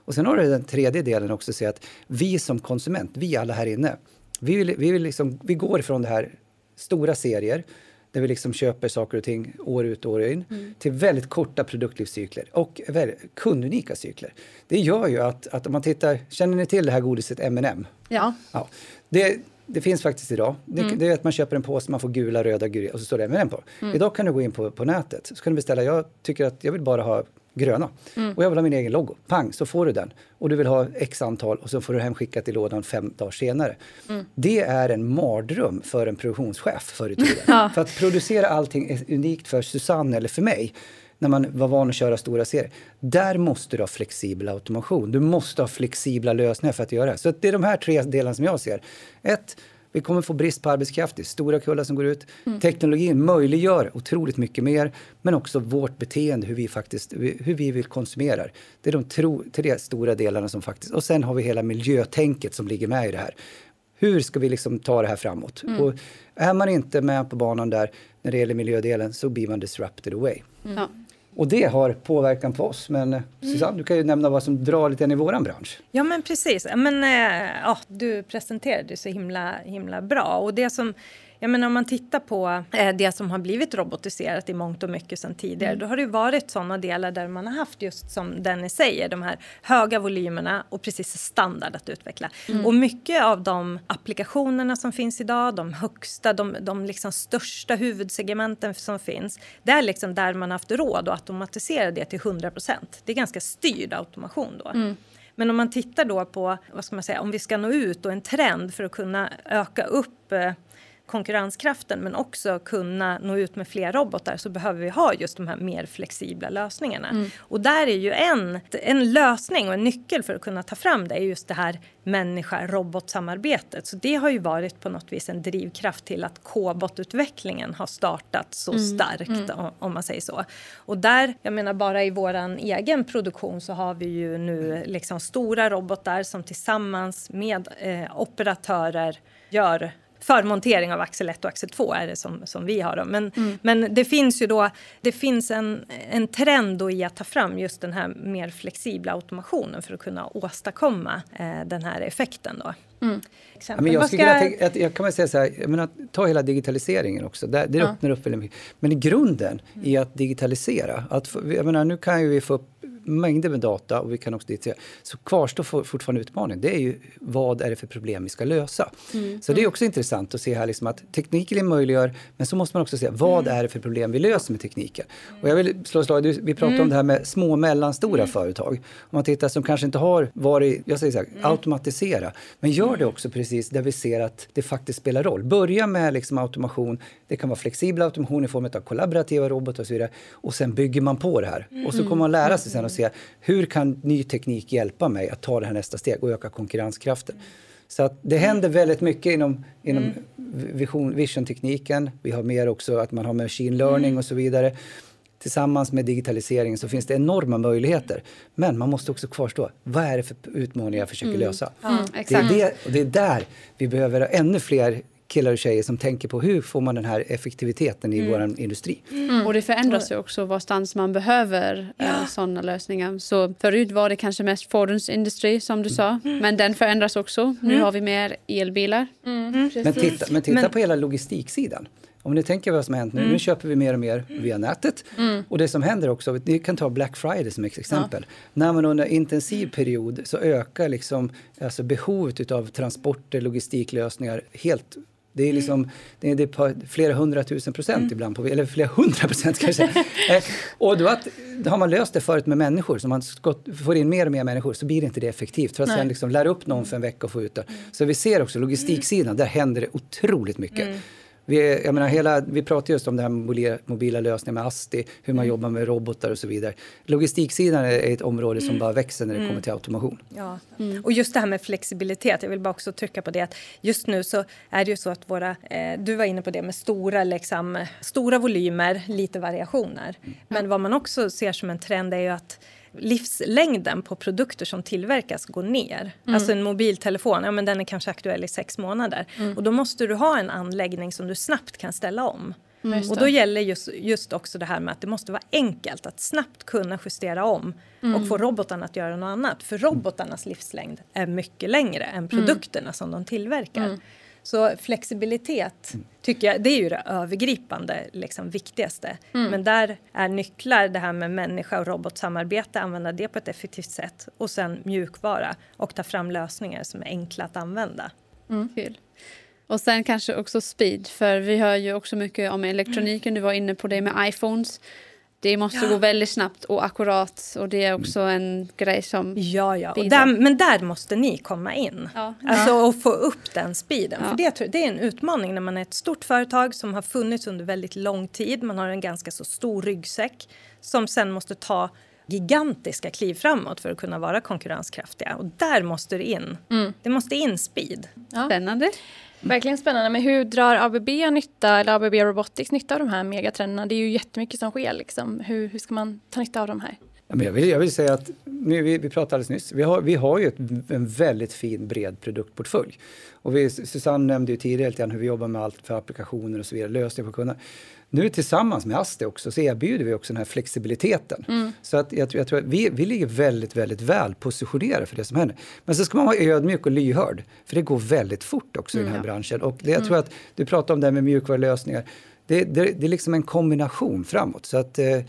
Och sen har du den tredje delen också, att se att vi som konsument, vi alla här inne, vi, vill, vi, vill liksom, vi går ifrån det här stora serier där vi liksom köper saker och ting år ut och år in mm. till väldigt korta produktlivscykler och väldigt kundunika cykler. Det gör ju att, att om man tittar, känner ni till det här godiset M&M? Ja. ja. Det, det finns faktiskt idag. Det, mm. det, är att man köper en påse, man får gula, röda, gula och så står det M&M på. Mm. Idag kan du gå in på, på nätet så kan du beställa, jag tycker att jag vill bara ha gröna. Mm. Och jag vill ha min egen logo. Pang, så får du den. Och du vill ha x antal och så får du hemskickat i lådan fem dagar senare. Mm. Det är en mardröm för en produktionschef förr i tiden. [laughs] ja. För att producera allting är unikt för Susanne eller för mig när man var van att köra stora serier. Där måste du ha flexibel automation. Du måste ha flexibla lösningar för att göra det. Så det är de här tre delarna som jag ser. Ett, vi kommer få brist på arbetskraft, det är stora kullar som går ut. Mm. Teknologin möjliggör otroligt mycket mer, men också vårt beteende, hur vi faktiskt hur vi vill konsumera. Det är de tro, tre stora delarna som faktiskt... Och sen har vi hela miljötänket som ligger med i det här. Hur ska vi liksom ta det här framåt? Mm. Och är man inte med på banan där när det gäller miljödelen så blir man disrupted away. Mm. Och det har påverkan på oss. Men eh, mm. Susanne, du kan ju nämna vad som drar lite i vår bransch. Ja men precis. Men, äh, ja, du presenterade så himla, himla bra. Och det som jag menar om man tittar på eh, det som har blivit robotiserat i mångt och mycket sedan tidigare, mm. då har det varit sådana delar där man har haft just som Dennis säger, de här höga volymerna och precis standard att utveckla. Mm. Och mycket av de applikationerna som finns idag, de högsta, de, de liksom största huvudsegmenten som finns, det är liksom där man har haft råd att automatisera det till 100 procent. Det är ganska styrd automation då. Mm. Men om man tittar då på, vad ska man säga, om vi ska nå ut och en trend för att kunna öka upp eh, konkurrenskraften men också kunna nå ut med fler robotar så behöver vi ha just de här mer flexibla lösningarna. Mm. Och där är ju en, en lösning och en nyckel för att kunna ta fram det är just det här människa-robot-samarbetet. Så det har ju varit på något vis en drivkraft till att K-bot-utvecklingen har startat så mm. starkt mm. om man säger så. Och där, jag menar bara i våran egen produktion så har vi ju nu liksom stora robotar som tillsammans med eh, operatörer gör förmontering av axel 1 och axel 2 är det som, som vi har. Då. Men, mm. men det finns ju då det finns en, en trend då i att ta fram just den här mer flexibla automationen för att kunna åstadkomma eh, den här effekten. Då. Mm. Ja, men jag, ska... tänka, att, jag kan väl säga så här, jag menar, ta hela digitaliseringen också. Det, det ja. öppnar upp väldigt mycket. Men i grunden i att digitalisera, att, jag menar, nu kan ju vi få upp mängder med data och vi kan också digitalisera. Så kvarstår fortfarande utmaningen. Det är ju vad är det för problem vi ska lösa? Mm. Så det är också intressant att se här liksom att tekniken möjliggör, men så måste man också se vad mm. är det för problem vi löser med tekniken? Och jag vill slå slag, vi pratar mm. om det här med små och mellanstora mm. företag. Om man tittar som kanske inte har varit, jag säger så här, mm. automatisera, men gör det också precis där vi ser att det faktiskt spelar roll. Börja med liksom automation, det kan vara flexibel automation i form av kollaborativa robotar och så vidare. Och sen bygger man på det här. Och så kommer man lära sig sen och se hur kan ny teknik hjälpa mig att ta det här nästa steg och öka konkurrenskraften. Så att det händer väldigt mycket inom, inom mm. vision, vision-tekniken. Vi har mer också att man har machine learning mm. och så vidare. Tillsammans med digitaliseringen så finns det enorma möjligheter. Men man måste också kvarstå. Vad är det för utmaningar jag försöker mm. lösa? Det, är det, och det är där vi behöver ännu fler killar och tjejer som tänker på hur får man den här effektiviteten i mm. vår industri. Mm. Och det förändras ju också varstans man behöver ja. äh, sådana lösningar. Så förut var det kanske mest fordonsindustri som du sa, mm. men den förändras också. Nu mm. har vi mer elbilar. Mm. Men titta, men titta men... på hela logistiksidan. Om ni tänker vad som har hänt nu, mm. nu köper vi mer och mer via nätet. Mm. Och det som händer också, ni kan ta Black Friday som exempel. Ja. När man under en intensiv period så ökar liksom, alltså behovet av transporter, logistiklösningar helt det är, liksom, det är, det är flera hundratusen procent mm. ibland, på, eller flera hundra procent kanske. [laughs] eh, och då, att, då har man löst det förut med människor, så man får in mer och mer människor så blir det inte det effektivt. För att Nej. sen liksom lära upp någon för en vecka och få ut det. Mm. Så vi ser också logistiksidan, där händer det otroligt mycket. Vi, jag menar, hela, vi pratar just om det här mobila, mobila lösningar med ASTI, hur man mm. jobbar med robotar och så vidare. Logistiksidan är ett område som mm. bara växer när det mm. kommer till automation. Ja. Mm. Och just det här med flexibilitet, jag vill bara också trycka på det att just nu så är det ju så att våra, eh, du var inne på det med stora, liksom, stora volymer, lite variationer. Mm. Men vad man också ser som en trend är ju att livslängden på produkter som tillverkas går ner. Mm. Alltså en mobiltelefon, ja men den är kanske aktuell i sex månader. Mm. Och då måste du ha en anläggning som du snabbt kan ställa om. Mm. Och då gäller just, just också det här med att det måste vara enkelt att snabbt kunna justera om och mm. få robotarna att göra något annat. För robotarnas livslängd är mycket längre än mm. produkterna som de tillverkar. Mm. Så flexibilitet tycker jag, det är ju det övergripande liksom, viktigaste. Mm. Men där är nycklar det här med människa och robotsamarbete, använda det på ett effektivt sätt och sen mjukvara och ta fram lösningar som är enkla att använda. Mm. Kul. Och sen kanske också speed, för vi hör ju också mycket om elektroniken. Du var inne på det med iPhones. Det måste ja. gå väldigt snabbt och akkurat och det är också en grej som... Ja, ja. Där, men där måste ni komma in. Ja. Alltså och få upp den speeden. Ja. För det, det är en utmaning när man är ett stort företag som har funnits under väldigt lång tid. Man har en ganska så stor ryggsäck som sen måste ta gigantiska kliv framåt för att kunna vara konkurrenskraftiga. Och där måste det in. Mm. Det måste in speed. Ja. Spännande. Verkligen spännande. Men hur drar ABB nytta, eller ABB Robotics nytta av de här megatrenderna? Det är ju jättemycket som sker. Liksom. Hur, hur ska man ta nytta av de här? Jag, vill, jag vill säga att, vi, vi pratade alldeles nyss, vi har, vi har ju ett, en väldigt fin bred produktportfölj. Och vi, Susanne nämnde ju tidigare hur vi jobbar med allt för applikationer och så vidare, lösningar för kunderna. Nu tillsammans med Asti också så erbjuder vi också den här flexibiliteten. Mm. Så att jag, jag tror att vi, vi ligger väldigt, väldigt väl positionerade för det som händer. Men så ska man vara ödmjuk och lyhörd, för det går väldigt fort också mm, i den här mm, branschen. Och det, jag tror mm. att du pratar om det här med mjukvarulösningar. Det, det, det, är liksom en kombination framåt. Så att, eh,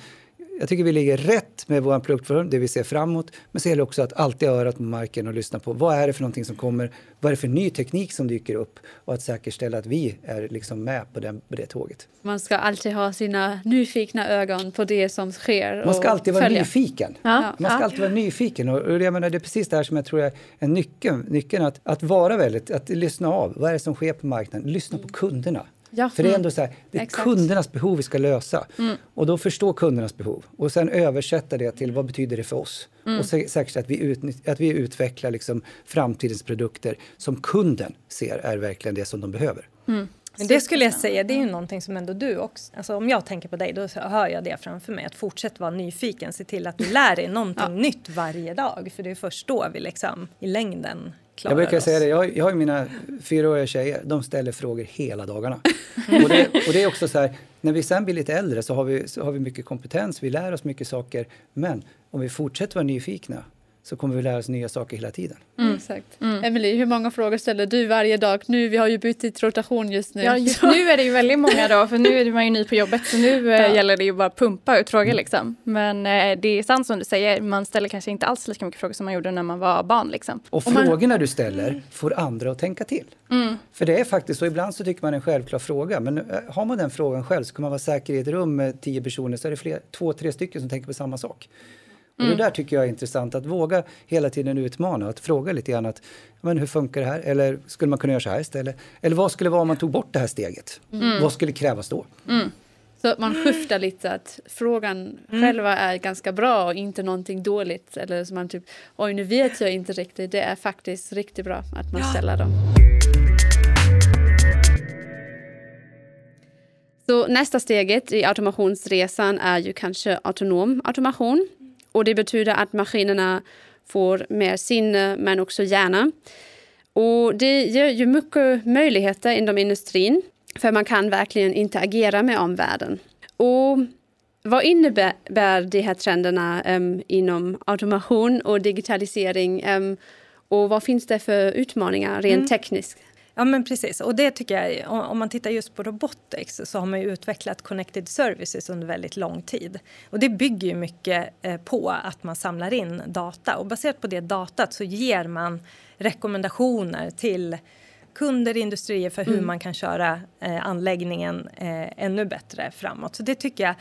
jag tycker vi ligger rätt med vår produktform, det vi ser framåt. Men så gäller det också att alltid ha örat på marken och lyssna på vad är det för någonting som kommer? Vad är det för ny teknik som dyker upp? Och att säkerställa att vi är liksom med på, den, på det tåget. Man ska alltid ha sina nyfikna ögon på det som sker. Man ska alltid vara följa. nyfiken. Ja. Man ska ja. alltid vara nyfiken. Och jag menar, det är precis det här som jag tror är en nyckeln. nyckeln att, att vara väldigt, att lyssna av. Vad är det som sker på marknaden? Lyssna på kunderna. Ja. För det är ändå så här, det är Exakt. kundernas behov vi ska lösa. Mm. Och då förstå kundernas behov och sen översätta det till vad betyder det för oss? Mm. Och säkerställa att vi, utnytt, att vi utvecklar liksom framtidens produkter som kunden ser är verkligen det som de behöver. Mm. Men det skulle jag säga, det är ju någonting som ändå du också, alltså om jag tänker på dig då hör jag det framför mig att fortsätt vara nyfiken, se till att du lär dig [laughs] någonting ja. nytt varje dag för det är först då vi liksom i längden jag brukar oss. säga det, jag har, jag har mina fyraåriga tjejer, de ställer frågor hela dagarna. [laughs] och, det, och det är också så här, när vi sen blir lite äldre så har, vi, så har vi mycket kompetens, vi lär oss mycket saker. Men om vi fortsätter vara nyfikna så kommer vi lära oss nya saker hela tiden. Mm. Exakt. Mm. Emily, hur många frågor ställer du varje dag? Nu, vi har ju bytt rotation just nu. Ja, just nu är det ju väldigt många då, för nu är man ju ny på jobbet så nu eh, [laughs] ja. gäller det ju bara att pumpa ut frågor mm. liksom. Men eh, det är sant som du säger, man ställer kanske inte alls lika mycket frågor som man gjorde när man var barn liksom. Och, och frågorna du ställer får andra att tänka till. Mm. För det är faktiskt så, ibland så tycker man en självklar fråga, men eh, har man den frågan själv så kan man vara säker i ett rum med tio personer så är det fler, två, tre stycken som tänker på samma sak. Och det mm. där tycker jag är intressant, att våga hela tiden utmana, att fråga lite grann att men hur funkar det här? Eller skulle man kunna göra så här istället? Eller vad skulle vara om man tog bort det här steget? Mm. Vad skulle krävas då? Mm. Så man skiftar lite att frågan mm. själva är ganska bra och inte någonting dåligt. Eller som man typ, oj nu vet jag inte riktigt. Det är faktiskt riktigt bra att man ja. ställer dem. Så nästa steget i automationsresan är ju kanske autonom automation. Och det betyder att maskinerna får mer sinne men också hjärna. Och det ger ju mycket möjligheter inom industrin för man kan verkligen interagera med omvärlden. Och vad innebär de här trenderna um, inom automation och digitalisering? Um, och vad finns det för utmaningar rent mm. tekniskt? Ja men precis och det tycker jag, om man tittar just på robotics så har man ju utvecklat connected services under väldigt lång tid. Och det bygger ju mycket eh, på att man samlar in data och baserat på det datat så ger man rekommendationer till kunder, industrier för hur mm. man kan köra eh, anläggningen eh, ännu bättre framåt. Så det tycker jag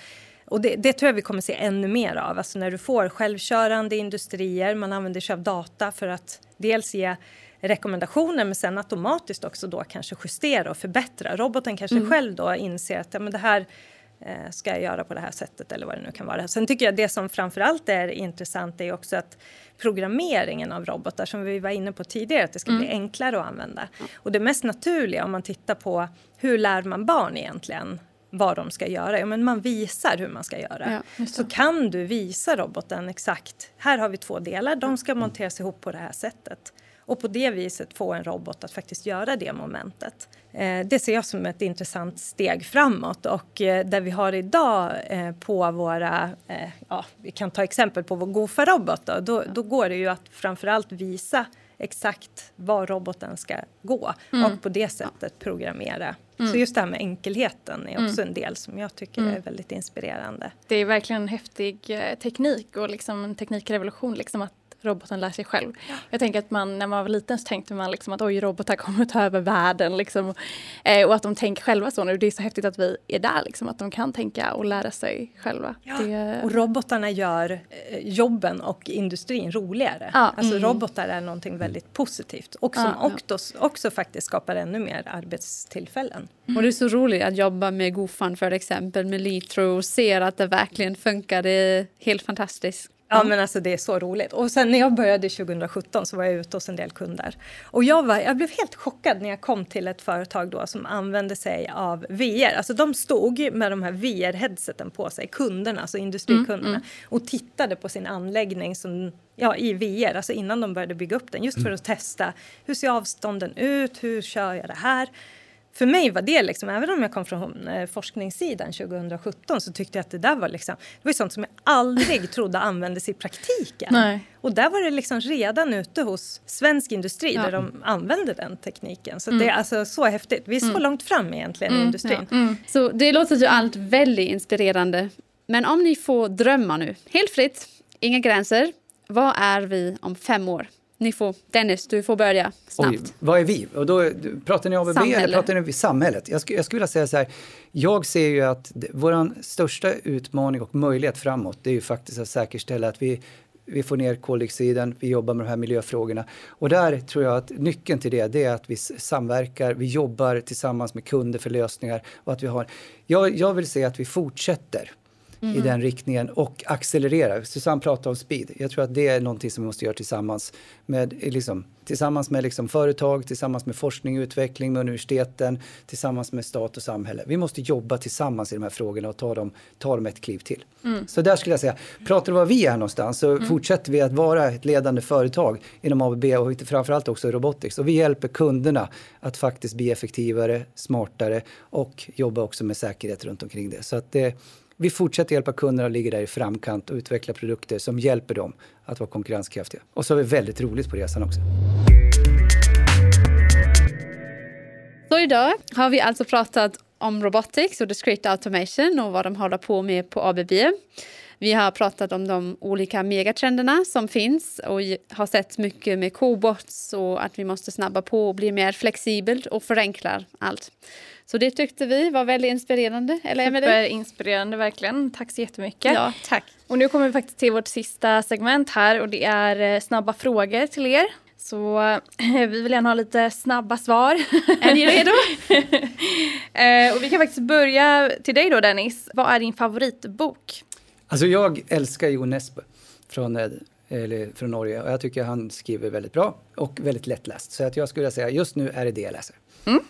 och det, det, tror jag vi kommer se ännu mer av. Alltså när du får självkörande industrier, man använder sig av data för att dels ge rekommendationer men sen automatiskt också då kanske justera och förbättra. Roboten kanske mm. själv då inser att ja, men det här eh, ska jag göra på det här sättet eller vad det nu kan vara. Sen tycker jag det som framförallt är intressant är också att programmeringen av robotar som vi var inne på tidigare, att det ska mm. bli enklare att använda. Och det mest naturliga om man tittar på hur lär man barn egentligen vad de ska göra. Ja, men man visar hur man ska göra. Ja, så kan du visa roboten exakt, här har vi två delar, de ska monteras ihop på det här sättet och på det viset få en robot att faktiskt göra det momentet. Eh, det ser jag som ett intressant steg framåt och eh, där vi har idag eh, på våra, ja, vi kan ta exempel på vår Gofa-robot då, då, då går det ju att framförallt visa exakt var roboten ska gå mm. och på det sättet programmera. Mm. Så just det här med enkelheten är också mm. en del som jag tycker mm. är väldigt inspirerande. Det är verkligen en häftig teknik och liksom en teknikrevolution liksom att roboten lär sig själv. Ja. Jag tänker att man, när man var liten så tänkte man liksom att oj, robotar kommer att ta över världen. Liksom. Eh, och att de tänker själva så nu. Det är så häftigt att vi är där, liksom, att de kan tänka och lära sig själva. Ja. Det... Och robotarna gör eh, jobben och industrin roligare. Ja. Alltså mm. robotar är någonting väldigt positivt och som också, också faktiskt skapar ännu mer arbetstillfällen. Mm. Och det är så roligt att jobba med Gofan för exempel, med Litro och ser att det verkligen funkar. Det är helt fantastiskt. Ja men alltså det är så roligt. Och sen när jag började 2017 så var jag ute hos en del kunder. Och jag, var, jag blev helt chockad när jag kom till ett företag då som använde sig av VR. Alltså de stod med de här VR-headseten på sig, kunderna, alltså industrikunderna, mm, mm. och tittade på sin anläggning som, ja, i VR, alltså innan de började bygga upp den, just för mm. att testa hur ser avstånden ut, hur kör jag det här? För mig var det liksom, även om jag kom från eh, forskningssidan 2017 så tyckte jag att det där var liksom, det var sånt som jag aldrig [laughs] trodde användes i praktiken. Nej. Och där var det liksom redan ute hos svensk industri ja. där de använde den tekniken. Så mm. det är alltså så häftigt. Vi är så mm. långt fram egentligen mm. i industrin. Ja. Mm. Så det låter ju allt väldigt inspirerande. Men om ni får drömma nu, helt fritt, inga gränser. Vad är vi om fem år? Ni får, Dennis, du får börja snabbt. Oj, vad är vi? Och då, pratar ni ABB Samhälle. eller pratar ni samhället? Jag, sk jag skulle vilja säga så här, jag ser ju att vår största utmaning och möjlighet framåt det är ju faktiskt att säkerställa att vi vi får ner koldioxiden, vi jobbar med de här miljöfrågorna. Och där tror jag att nyckeln till det, det är att vi samverkar, vi jobbar tillsammans med kunder för lösningar och att vi har... Jag, jag vill säga att vi fortsätter mm. i den riktningen och accelerera. Susanne pratar om speed. Jag tror att det är någonting som vi måste göra tillsammans med, liksom, tillsammans med liksom företag, tillsammans med forskning och utveckling, med universiteten, tillsammans med stat och samhälle. Vi måste jobba tillsammans i de här frågorna och ta dem, ta dem ett kliv till. Mm. Så där skulle jag säga, pratar du var vi är någonstans så mm. fortsätter vi att vara ett ledande företag inom ABB och framförallt också robotics. Och vi hjälper kunderna att faktiskt bli effektivare, smartare och jobba också med säkerhet runt omkring det. Så att det vi fortsätter hjälpa kunderna att ligger där i framkant och utveckla produkter som hjälper dem att vara konkurrenskraftiga. Och så har vi väldigt roligt på resan också. Så idag har vi alltså pratat om robotics och discrete automation och vad de håller på med på ABB. Vi har pratat om de olika megatrenderna som finns och har sett mycket med cobots och att vi måste snabba på och bli mer flexibelt och förenkla allt. Så det tyckte vi var väldigt inspirerande. Eller Superinspirerande verkligen. Tack så jättemycket. Ja, tack. Och nu kommer vi faktiskt till vårt sista segment här och det är eh, snabba frågor till er. Så eh, vi vill gärna ha lite snabba svar. Är ni redo? [laughs] eh, och vi kan faktiskt börja till dig då Dennis. Vad är din favoritbok? Alltså jag älskar Jo Nesbø från, eh, eller, från Norge och jag tycker han skriver väldigt bra och väldigt lättläst. Så att jag skulle säga just nu är det det jag läser. Mm.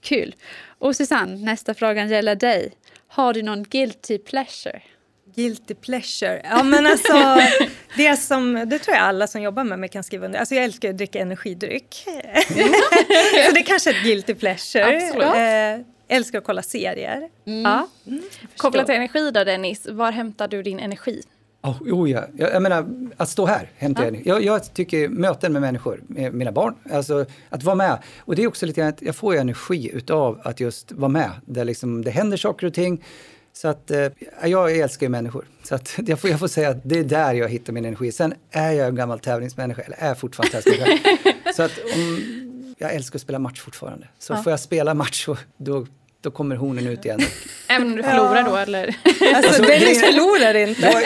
Kul. Och Susanne, nästa fråga gäller dig. Har du någon guilty pleasure? Guilty pleasure. Ja men alltså, [laughs] det, som, det tror jag alla som jobbar med mig kan skriva under. Alltså jag älskar att dricka energidryck. [laughs] så det är kanske är ett guilty pleasure. Absolut. Eh, älskar att kolla serier. Mm. Ja. Mm, Kopplat till energi då Dennis, var hämtar du din energi? Oh, oh ja. jag, jag menar, att stå här hämtar ja. jag, jag Jag tycker möten med människor, med mina barn, alltså att vara med. Och det är också lite grann att jag får energi utav att just vara med. Där liksom, det händer saker och ting. Så att eh, jag älskar ju människor. Så att [laughs] jag får, jag får säga att det är där jag hittar min energi. Sen är jag en gammal tävlingsmänniska, eller är fortfarande tävlingsmänniska. [laughs] så att om, jag älskar att spela match fortfarande. Så ja. får jag spela match, så, då, då kommer hornen ut igen. Även om du förlorar ja. då eller? Alltså, alltså Dennis förlorar inte. Jag,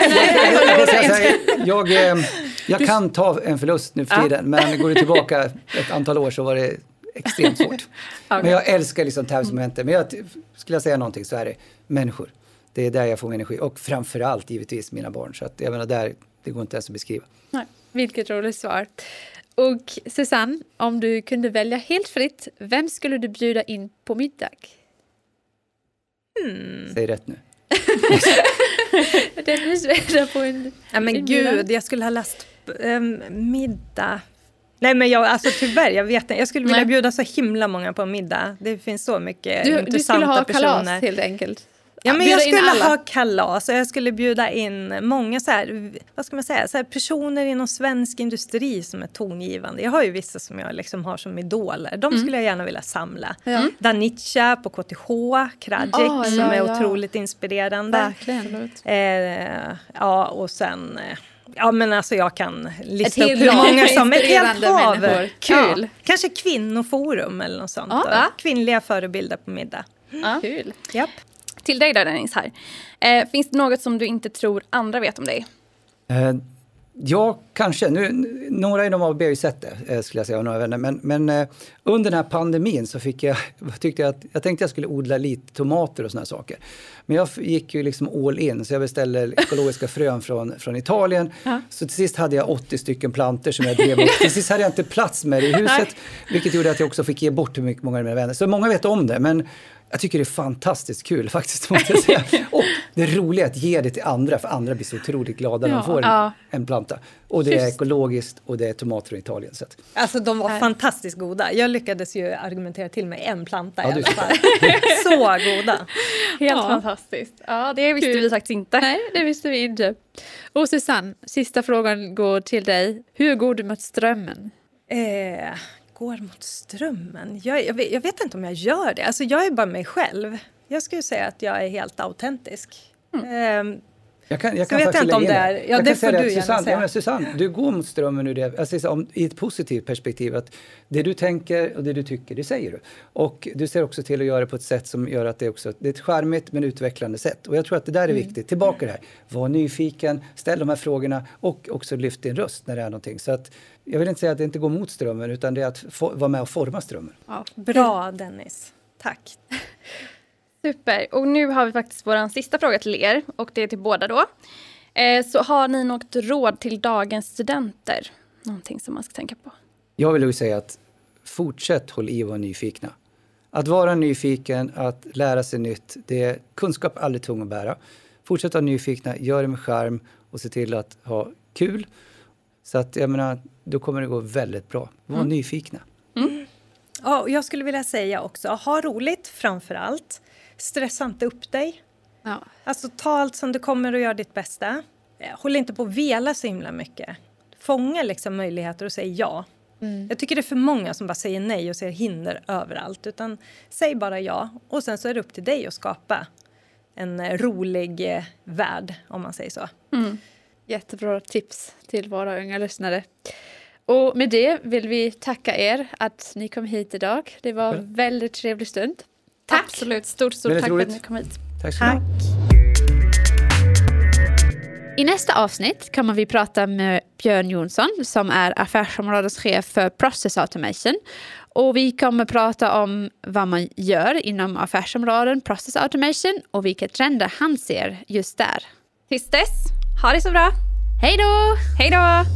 jag, jag, jag, jag kan ta en förlust nu för tiden, men går du tillbaka ett antal år så var det extremt svårt. okay. Men jag älskar liksom tävlingsmomenten. Men jag, skulle jag säga någonting så är det människor. Det är där jag får min energi. Och framförallt givetvis mina barn. Så att jag menar, där, det går inte ens att beskriva. Nej, vilket roligt svar. Och Susanne, om du kunde välja helt fritt, vem skulle du bjuda in på middag? Hmm. Säg rätt nu. [laughs] Den är på en... Ja, men gud, jag skulle ha läst um, middag. Nej men jag, alltså tyvärr, jag vet inte. Jag skulle vilja Nej. bjuda så himla många på middag. Det finns så mycket du, intressanta personer. Du skulle ha personer. kalas helt enkelt? Ja, men jag skulle ha kalas och jag skulle bjuda in många så här, vad ska man säga, så personer inom svensk industri som är tongivande. Jag har ju vissa som jag liksom har som idoler. De mm. skulle jag gärna vilja samla. Mm. Danica på KTH, Krajic oh, som ja, är ja. otroligt inspirerande. Verkligen. Eh, ja, och sen eh, Ja men alltså jag kan lista upp hur många som... Ett helt hav! Kul! Ja, kanske kvinnoforum eller något sånt. Ja. Kvinnliga förebilder på middag. Ja. Kul! Japp. Till dig då Dennis här. Eh, finns det något som du inte tror andra vet om dig? Eh, ja, kanske. Nu, några inom ABB har ju sett det, eh, skulle jag säga, och några vänner. Men, men eh, under den här pandemin så fick jag, [laughs] tyckte jag att, jag tänkte jag skulle odla lite tomater och såna saker. Men jag gick ju liksom all in, så jag beställde [laughs] ekologiska frön från, från Italien. Ja. Så till sist hade jag 80 stycken planter som jag drev upp. Till sist hade jag inte plats med det i [laughs] huset, Nej. vilket gjorde att jag också fick ge bort hur mycket många av mina vänner. Så många vet om det, men jag tycker det är fantastiskt kul [laughs] faktiskt. Måste jag säga. Och det roliga är att ge det till andra, för andra blir så otroligt glada när de får ja. en planta. Och det är ekologiskt och det är tomater från Italien. Så att. Alltså de var fantastiskt goda. Jag lyckades ju argumentera till mig en planta ja, i alla fall. [laughs] [laughs] så goda. Helt ja. fantastiskt. Ja, det visste kul. vi faktiskt inte. Nej, det visste vi inte. Och Susanne, sista frågan går till dig. Hur går du mot strömmen? Eh, går mot strömmen? Jag, jag, vet, jag, vet, inte om jag gör det. Alltså jag är bara mig själv. Jag skulle säga att jag är helt autentisk. Mm. Eh, jag kan, jag kan vet jag inte om det är. Ja, jag det får du gärna Susanne, säga. Ja, Susanne, du går mot strömmen ur det, alltså, om, i ett positivt perspektiv. Att det du tänker och det du tycker, det säger du. Och du ser också till att göra det på ett sätt som gör att det också det är ett charmigt men utvecklande sätt. Och jag tror att det där är mm. viktigt. Tillbaka det här. Var nyfiken, ställ de här frågorna och också lyft din röst när det är någonting. Så att, jag vill inte säga att det inte går mot strömmen utan det är att vara med och forma strömmen. Ja, bra Dennis. Tack. Super. Och nu har vi faktiskt vår sista fråga till er och det är till båda då. Eh, så har ni något råd till dagens studenter? Någonting som man ska tänka på? Jag vill säga att fortsätt håll i och var nyfikna. Att vara nyfiken, att lära sig nytt, det är kunskap aldrig tung att bära. Fortsätt vara nyfikna, gör det med charm och se till att ha kul. Så att jag menar, då kommer det gå väldigt bra. Var mm. nyfikna. Mm. Ja, jag skulle vilja säga också, ha roligt framför allt. Stressa inte upp dig. Ja. Alltså ta allt som det kommer och gör ditt bästa. Eh, Håll inte på att vela så himla mycket. Fånga liksom möjligheter och säg ja. Jag tycker det är för många som bara säger nej och ser hinder överallt. Utan säg bara ja och sen så är det upp till dig att skapa en eh, rolig eh, värld om man säger så. Jättebra tips till våra unga lyssnare. Och med det vill vi tacka er att ni kom hit idag. Det var en väldigt trevlig stund. Tack! Absolut. Stort, stort Väldigt tack för att roligt. ni kom hit. Tack ha. Tack! I nästa avsnitt kommer vi prata med Björn Jonsson som är affärsområdeschef för Process Automation. Och vi kommer prata om vad man gör inom affärsområden Process Automation och vilka trender han ser just där. Tills dess, ha det så bra. Hej då! Hej då!